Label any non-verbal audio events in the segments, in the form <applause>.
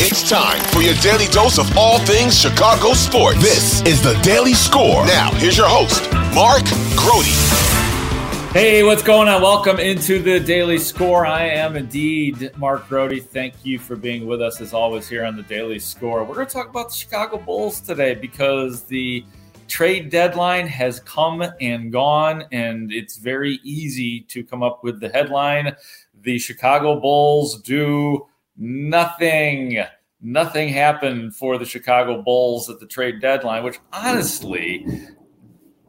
It's time for your daily dose of all things Chicago sports. This is the Daily Score. Now, here's your host, Mark Grote. Hey, what's going on? Welcome into the Daily Score. I am indeed Mark Grote. Thank you for being with us as always here on the Daily Score. We're going to talk about the Chicago Bulls today because the trade deadline has come and gone, and it's very easy to come up with the headline The Chicago Bulls do nothing. Nothing happened for the Chicago Bulls at the trade deadline, which honestly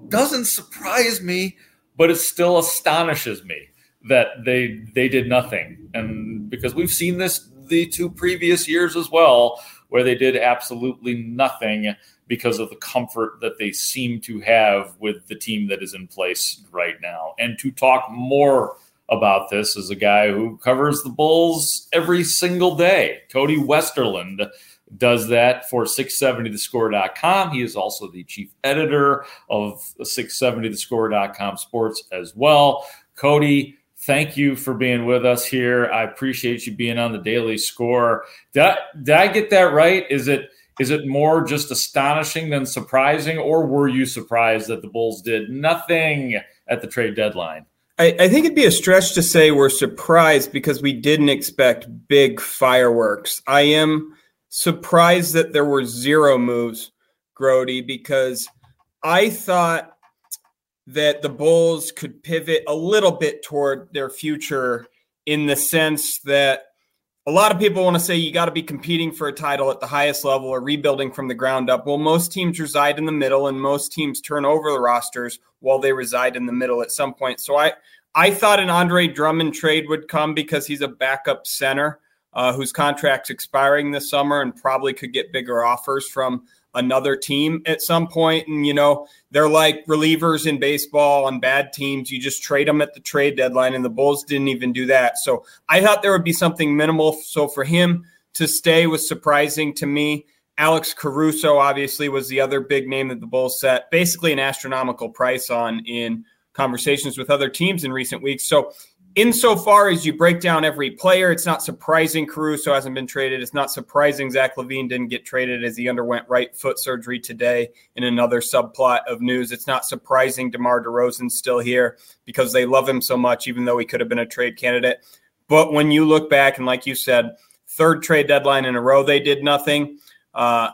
doesn't surprise me, but it still astonishes me that they they did nothing. And because we've seen this the two previous years as well, where they did absolutely nothing because of the comfort that they seem to have with the team that is in place right now. And to talk more about this is a guy who covers the Bulls every single day. Cody Westerlund does that for 670thescore.com. He is also the chief editor of 670thescore.com sports as well. Cody, thank you for being with us here. I appreciate you being on the daily score. Did I, did I get that right? Is it is it more just astonishing than surprising, or were you surprised that the Bulls did nothing at the trade deadline? I, I, think it'd be a stretch to say we're surprised because we didn't expect big fireworks. I am surprised that there were zero moves, Grote, because I thought that the Bulls could pivot a little bit toward their future in the sense that a lot of people want to say you got to be competing for a title at the highest level or rebuilding from the ground up. Well, most teams reside in the middle and most teams turn over the rosters while they reside in the middle at some point. So I I thought an Andre Drummond trade would come because he's a backup center uh, whose contract's expiring this summer and probably could get bigger offers from another team at some point. And, you know, they're like relievers in baseball on bad teams. You just trade them at the trade deadline, and the Bulls didn't even do that. So I thought there would be something minimal. So for him to stay was surprising to me. Alex Caruso obviously was the other big name that the Bulls set basically an astronomical price on in conversations with other teams in recent weeks. So insofar as you break down every player, it's not surprising Caruso hasn't been traded. It's not surprising Zach LaVine didn't get traded as he underwent right foot surgery today in another subplot of news. It's not surprising DeMar DeRozan's still here because they love him so much, even though he could have been a trade candidate. But when you look back, and like you said, third trade deadline in a row, they did nothing. Uh,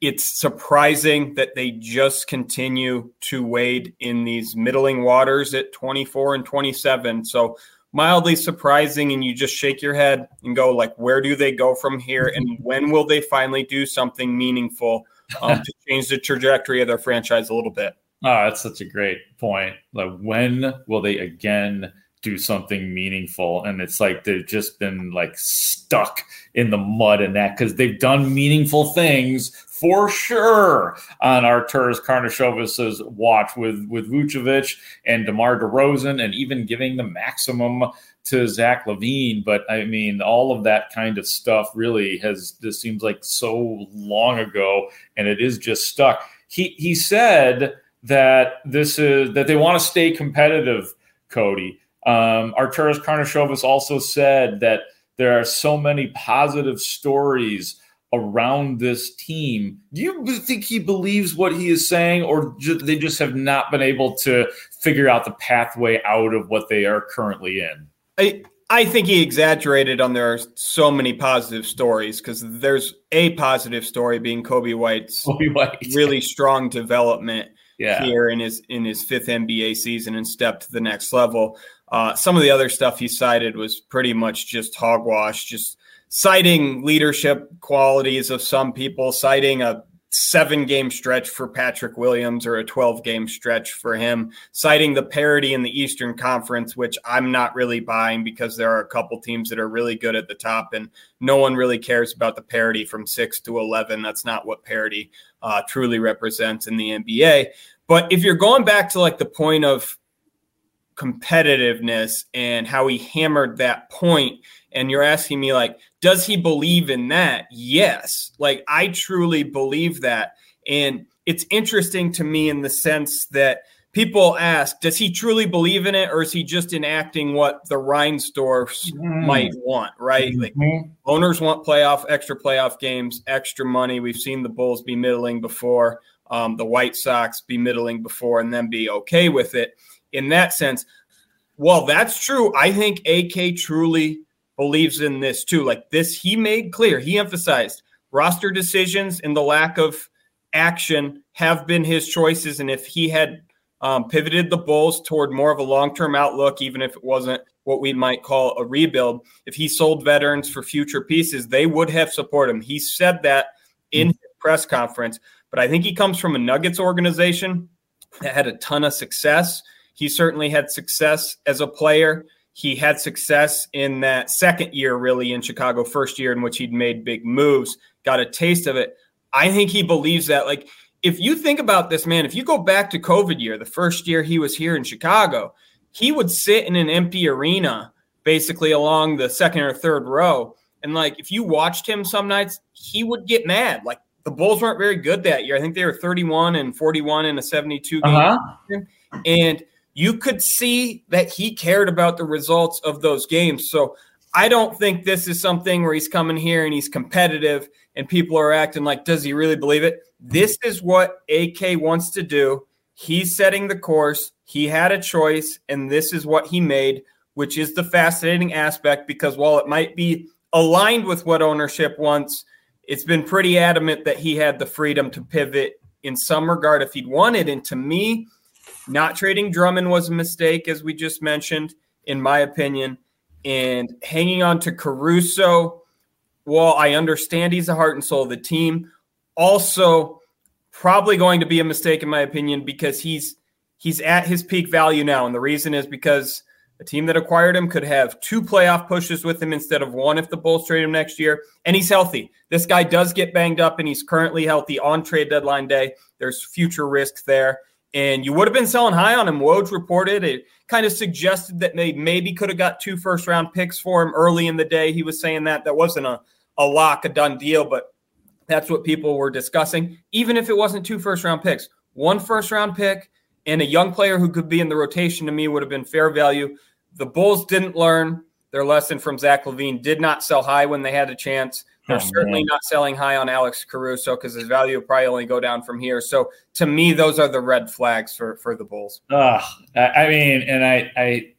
it's surprising that they just continue to wade in these middling waters at 24 and 27. So mildly surprising and you just shake your head and go like where do they go from here? And when will they finally do something meaningful um, <laughs> to change the trajectory of their franchise a little bit? Oh that's such a great point. Like when will they again do something meaningful and it's like they've just been like stuck in the mud and that because they've done meaningful things for sure on Arturas Karnisovas's watch with with Vucevic and DeMar DeRozan and even giving the maximum to Zach LaVine. But I mean, all of that kind of stuff really has just seems like so long ago and it is just stuck. He he said that this is that they want to stay competitive, Cody um, Arturas Karnisovas also said that there are so many positive stories around this team. Do you think he believes what he is saying, or they just have not been able to figure out the pathway out of what they are currently in? I I think he exaggerated on there are so many positive stories because there's a positive story being Coby White's Coby White. really strong development Yeah. here in his in his fifth NBA season and step to the next level. Uh, some of the other stuff he cited was pretty much just hogwash, just citing leadership qualities of some people, citing a seven game stretch for Patrick Williams or a 12 game stretch for him, citing the parity in the Eastern Conference, which I'm not really buying because there are a couple teams that are really good at the top and no one really cares about the parity from six to 11. That's not what parity uh, truly represents in the NBA. But if you're going back to like the point of competitiveness and how he hammered that point, and you're asking me like, does he believe in that? Yes. Like I truly believe that. And it's interesting to me in the sense that people ask, does he truly believe in it or is he just enacting what the Reinsdorfs Mm. might want, right? Like Mhm. owners want playoff, extra playoff games, extra money. We've seen the Bulls be middling before, um, the White Sox be middling before, and then be okay with it. In that sense, well, that's true. I think AK truly believes in this too. Like this, he made clear, he emphasized roster decisions and the lack of action have been his choices. And if he had um, pivoted the Bulls toward more of a long term outlook, even if it wasn't what we might call a rebuild, if he sold veterans for future pieces, they would have supported him. He said that in his press conference. But I think he comes from a Nuggets organization that had a ton of success. He certainly had success as a player. He had success in that second year, really, in Chicago, first year in which he'd made big moves, got a taste of it. I think he believes that. Like, if you think about this, man, if you go back to COVID year, the first year he was here in Chicago, he would sit in an empty arena, basically along the second or third row. And like, if you watched him some nights, he would get mad. Like, the Bulls weren't very good that year. I think they were 31 and 41 in a 72 game. Uh-huh. And you could see that he cared about the results of those games. So I don't think this is something where he's coming here and he's competitive and people are acting like, does he really believe it? This is what AK wants to do. He's setting the course. He had a choice, and this is what he made, which is the fascinating aspect because while it might be aligned with what ownership wants, it's been pretty adamant that he had the freedom to pivot in some regard if he'd wanted. And to me, not trading Drummond was a mistake, as we just mentioned, in my opinion. And hanging on to Caruso, well, I understand he's the heart and soul of the team. Also, probably going to be a mistake, in my opinion, because he's he's at his peak value now. And the reason is because a team that acquired him could have two playoff pushes with him instead of one if the Bulls trade him next year. And he's healthy. This guy does get banged up, and he's currently healthy on trade deadline day. There's future risk there and you would have been selling high on him. Woj reported it kind of suggested that they maybe could have got two first round picks for him early in the day. He was saying that that wasn't a, a lock, a done deal, but that's what people were discussing. Even if it wasn't two first round picks, one first round pick and a young player who could be in the rotation to me would have been fair value. The Bulls didn't learn their lesson from Zach LaVine, did not sell high when they had a chance. They're Oh, certainly man. not selling high on Alex Caruso because his value will probably only go down from here. So to me, those are the red flags for for the Bulls. Ugh, I, mean, and I, I,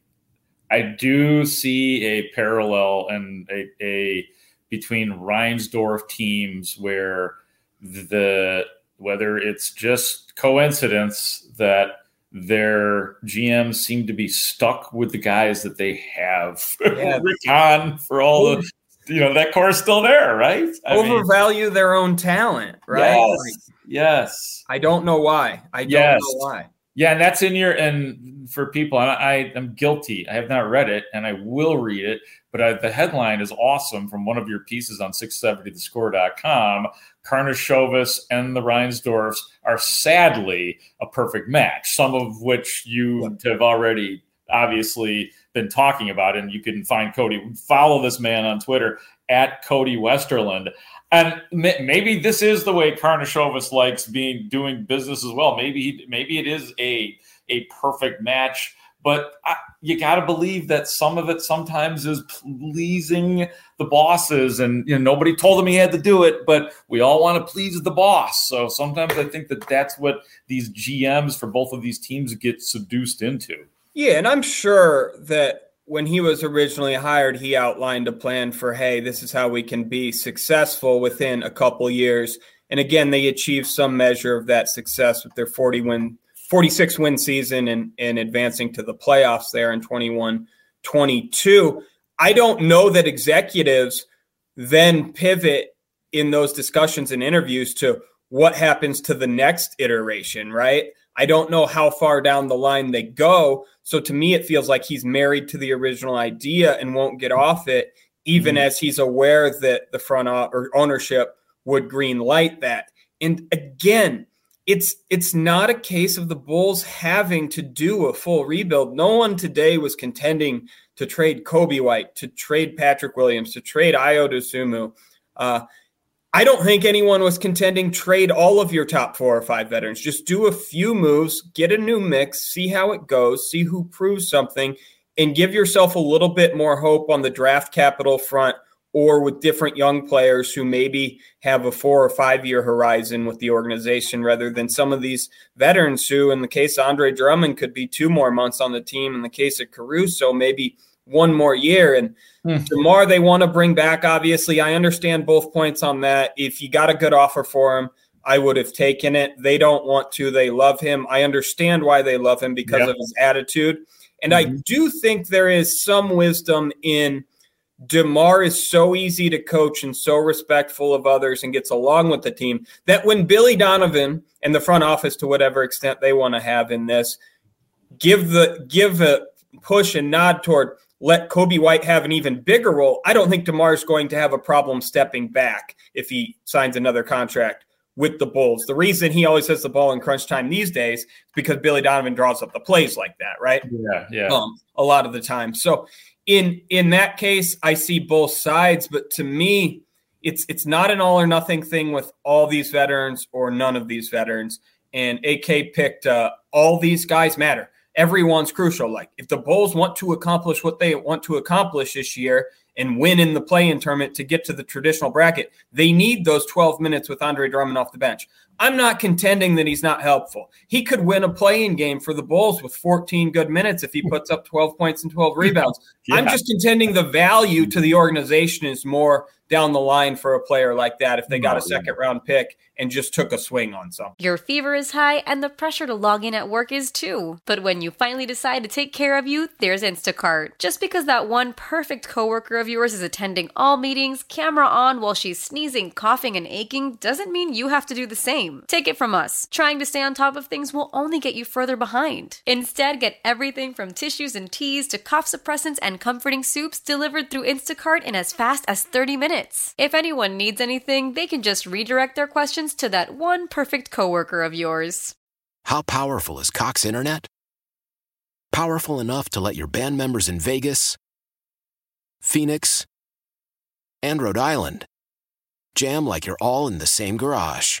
I do see a parallel and a, a between Reinsdorf teams where the whether it's just coincidence that their GMs seem to be stuck with the guys that they have. Yeah. Rick Hahn for all the, you know, that core is still there, right? I mean, Overvalue their own talent, right? Yes. Like, yes. I don't know why. I don't Yes. know why. Yeah, and that's in your and for people, I, I am guilty. I have not read it, and I will read it. But I, the headline is awesome from one of your pieces on 670thescore.com. Karnisovas and the Reinsdorfs are sadly a perfect match. Some of which you have already obviously been talking about, and you can find Cody. Follow this man on Twitter at Cody Westerlund. And ma- maybe this is the way Karnisovas likes being doing business as well. Maybe he, maybe it is a a perfect match, but I, you got to believe that some of it sometimes is pleasing the bosses, and you know nobody told him he had to do it, but we all want to please the boss. So sometimes I think that that's what these GMs for both of these teams get seduced into. Yeah, and I'm sure that when he was originally hired, he outlined a plan for, hey, this is how we can be successful within a couple years. And again, they achieved some measure of that success with their 40 win, 46 win season and, and advancing to the playoffs there in 21 22. I don't know that executives then pivot in those discussions and interviews to what happens to the next iteration, right? I don't know how far down the line they go. So to me, it feels like he's married to the original idea and won't get off it, even mm-hmm. as he's aware that the front or ownership would green light that. And again, it's it's not a case of the Bulls having to do a full rebuild. No one today was contending to trade Coby White, to trade Patrick Williams, to trade Ayo Dosunmu. Uh, I don't think anyone was contending trade all of your top four or five veterans. Just do a few moves, get a new mix, see how it goes, see who proves something, and give yourself a little bit more hope on the draft capital front or with different young players who maybe have a four or five year horizon with the organization rather than some of these veterans who, in the case of Andre Drummond, could be two more months on the team. In the case of Caruso, maybe one more year. And mm. DeMar, they want to bring back. Obviously, I understand both points on that. If you got a good offer for him, I would have taken it. They don't want to. They love him. I understand why they love him because yep. of his attitude. And mm-hmm. I do think there is some wisdom in DeMar is so easy to coach and so respectful of others and gets along with the team that when Billy Donovan and the front office, to whatever extent they want to have in this, give the give a push and nod toward let Coby White have an even bigger role, I don't think DeMar is going to have a problem stepping back if he signs another contract with the Bulls. The reason he always has the ball in crunch time these days is because Billy Donovan draws up the plays like that, right? Yeah, yeah. Um, a lot of the time. So in in that case, I see both sides, but to me, it's it's not an all or nothing thing with all these veterans or none of these veterans. And AK picked uh, all these guys matter everyone's crucial. Like if the Bulls want to accomplish what they want to accomplish this year and win in the play-in tournament to get to the traditional bracket, they need those 12 minutes with Andre Drummond off the bench. I'm not contending that he's not helpful. He could win a play-in game for the Bulls with 14 good minutes if he puts up 12 points and 12 rebounds. <laughs> yeah. I'm just contending the value to the organization is more down the line for a player like that if they got a second round pick and just took a swing on some. Your fever is high and the pressure to log in at work is too. But when you finally decide to take care of you, there's Instacart. Just because that one perfect coworker of yours is attending all meetings, camera on while she's sneezing, coughing, and aching doesn't mean you have to do the same. Take it from us. Trying to stay on top of things will only get you further behind. Instead, get everything from tissues and teas to cough suppressants and comforting soups delivered through Instacart in as fast as 30 minutes. If anyone needs anything, they can just redirect their questions to that one perfect coworker of yours. How powerful is Cox Internet? Powerful enough to let your band members in Vegas, Phoenix, and Rhode Island jam like you're all in the same garage.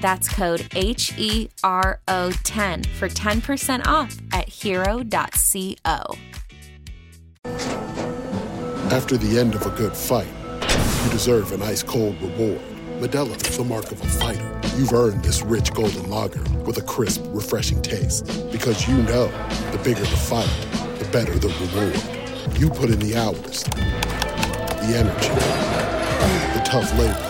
That's code H E R O 10 for 10% off at hero.co. After the end of a good fight, you deserve an ice cold reward. Modelo is the mark of a fighter. You've earned this rich golden lager with a crisp, refreshing taste. Because you know the bigger the fight, the better the reward. You put in the hours, the energy, the tough labor.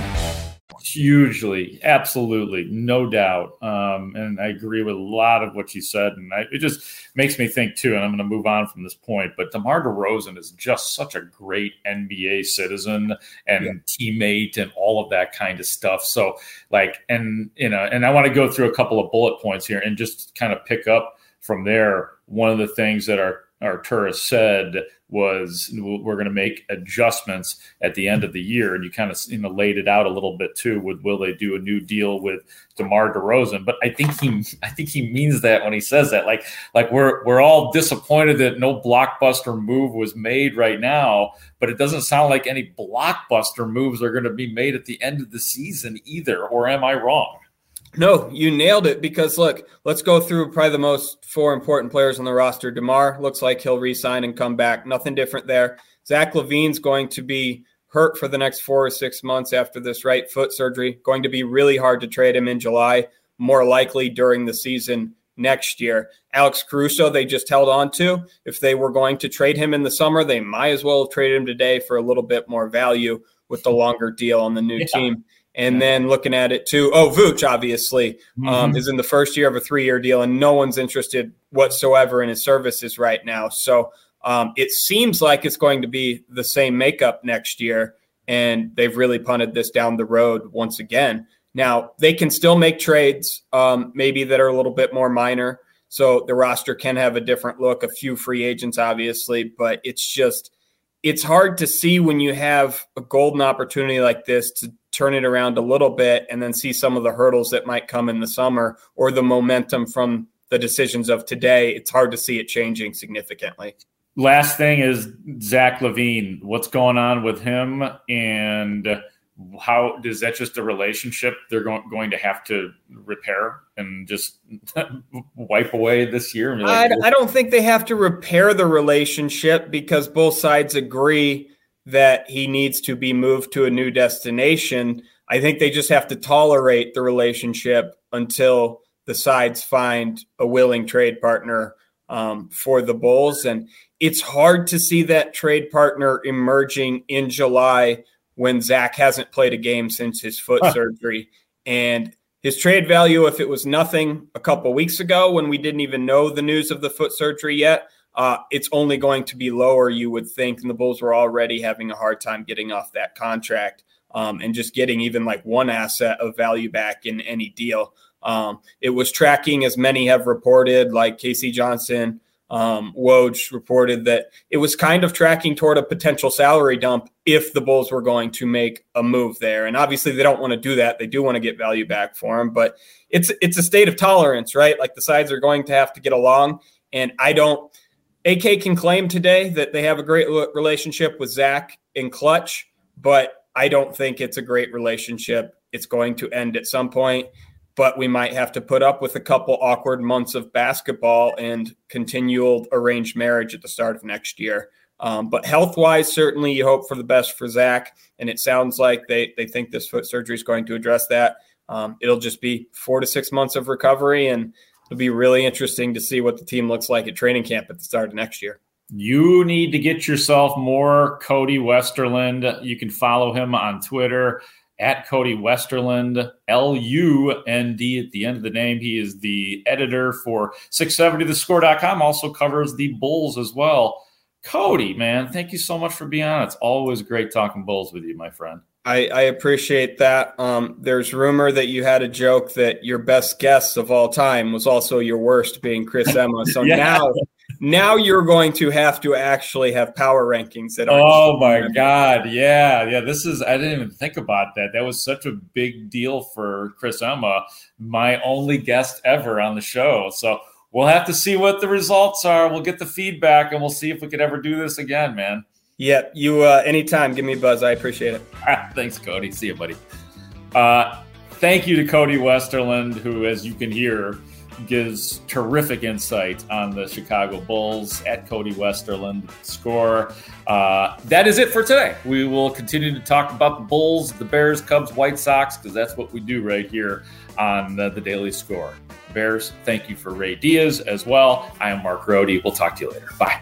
Hugely, absolutely, no doubt. Um, and I agree with a lot of what you said. And I, it just makes me think, too, and I'm going to move on from this point, but DeMar DeRozan is just such a great NBA citizen and yeah. teammate and all of that kind of stuff. So, like, and, you know, and I want to go through a couple of bullet points here and just kind of pick up from there. One of the things that our Arturas said was we're going to make adjustments at the end of the year, and you kind of you know laid it out a little bit too. With will they do a new deal with DeMar DeRozan? But I think he I think he means that when he says that. Like like we're we're all disappointed that no blockbuster move was made right now, but it doesn't sound like any blockbuster moves are going to be made at the end of the season either. Or am I wrong? No, you nailed it because look, let's go through probably the most four important players on the roster. DeMar looks like he'll resign and come back. Nothing different there. Zach LaVine's going to be hurt for the next four or six months after this right foot surgery. Going to be really hard to trade him in July, more likely during the season next year. Alex Caruso, they just held on to. If they were going to trade him in the summer, they might as well have traded him today for a little bit more value with the longer deal on the new yeah. team. And then looking at it too, oh, Vooch obviously um, mm-hmm. is in the first year of a three year deal, and no one's interested whatsoever in his services right now. So um, it seems like it's going to be the same makeup next year. And they've really punted this down the road once again. Now, they can still make trades, um, maybe that are a little bit more minor. So the roster can have a different look, a few free agents, obviously, but it's just, it's hard to see when you have a golden opportunity like this to turn it around a little bit and then see some of the hurdles that might come in the summer or the momentum from the decisions of today, it's hard to see it changing significantly. Last thing is Zach LaVine. What's going on with him? And how does that just a relationship they're going, going to have to repair and just <laughs> wipe away this year? Like, I, I don't think they have to repair the relationship because both sides agree that he needs to be moved to a new destination. I think they just have to tolerate the relationship until the sides find a willing trade partner um, for the Bulls. And it's hard to see that trade partner emerging in July when Zach hasn't played a game since his foot huh. surgery. And his trade value, if it was nothing a couple weeks ago when we didn't even know the news of the foot surgery yet, uh, it's only going to be lower, you would think. And the Bulls were already having a hard time getting off that contract um, and just getting even like one asset of value back in any deal. Um, it was tracking, as many have reported, like K.C. Johnson, um, Woj reported that it was kind of tracking toward a potential salary dump if the Bulls were going to make a move there. And obviously, they don't want to do that. They do want to get value back for him, but it's it's a state of tolerance, right? Like the sides are going to have to get along. And I don't AK can claim today that they have a great relationship with Zach in clutch, but I don't think it's a great relationship. It's going to end at some point, but we might have to put up with a couple awkward months of basketball and continual arranged marriage at the start of next year. Um, but health wise, certainly you hope for the best for Zach. And it sounds like they, they think this foot surgery is going to address that. Um, it'll just be four to six months of recovery. And it'll be really interesting to see what the team looks like at training camp at the start of next year. You need to get yourself more Cody Westerlund. You can follow him on Twitter at Cody Westerlund, L U N D at the end of the name. He is the editor for 670thescore.com, also covers the Bulls as well. Cody, man, thank you so much for being on. It's always great talking Bulls with you, my friend. I, I appreciate that. Um, there's rumor that you had a joke that your best guess of all time was also your worst, being Chris <laughs> Emma. So yeah. now, now you're going to have to actually have power rankings that. Oh my god! Yeah, yeah. This is. I didn't even think about that. That was such a big deal for Chris Emma, my only guest ever on the show. So we'll have to see what the results are. We'll get the feedback, and we'll see if we could ever do this again, man. Yeah, you uh, anytime. Give me a buzz. I appreciate it. Thanks, Cody. See you, buddy. Uh, thank you to Cody Westerlund, who, as you can hear, gives terrific insight on the Chicago Bulls at Cody Westerlund score. Uh, that is it for today. We will continue to talk about the Bulls, the Bears, Cubs, White Sox, because that's what we do right here on the, the Daily Score. Bears, thank you for Ray Diaz as well. I am Mark Grote. We'll talk to you later. Bye.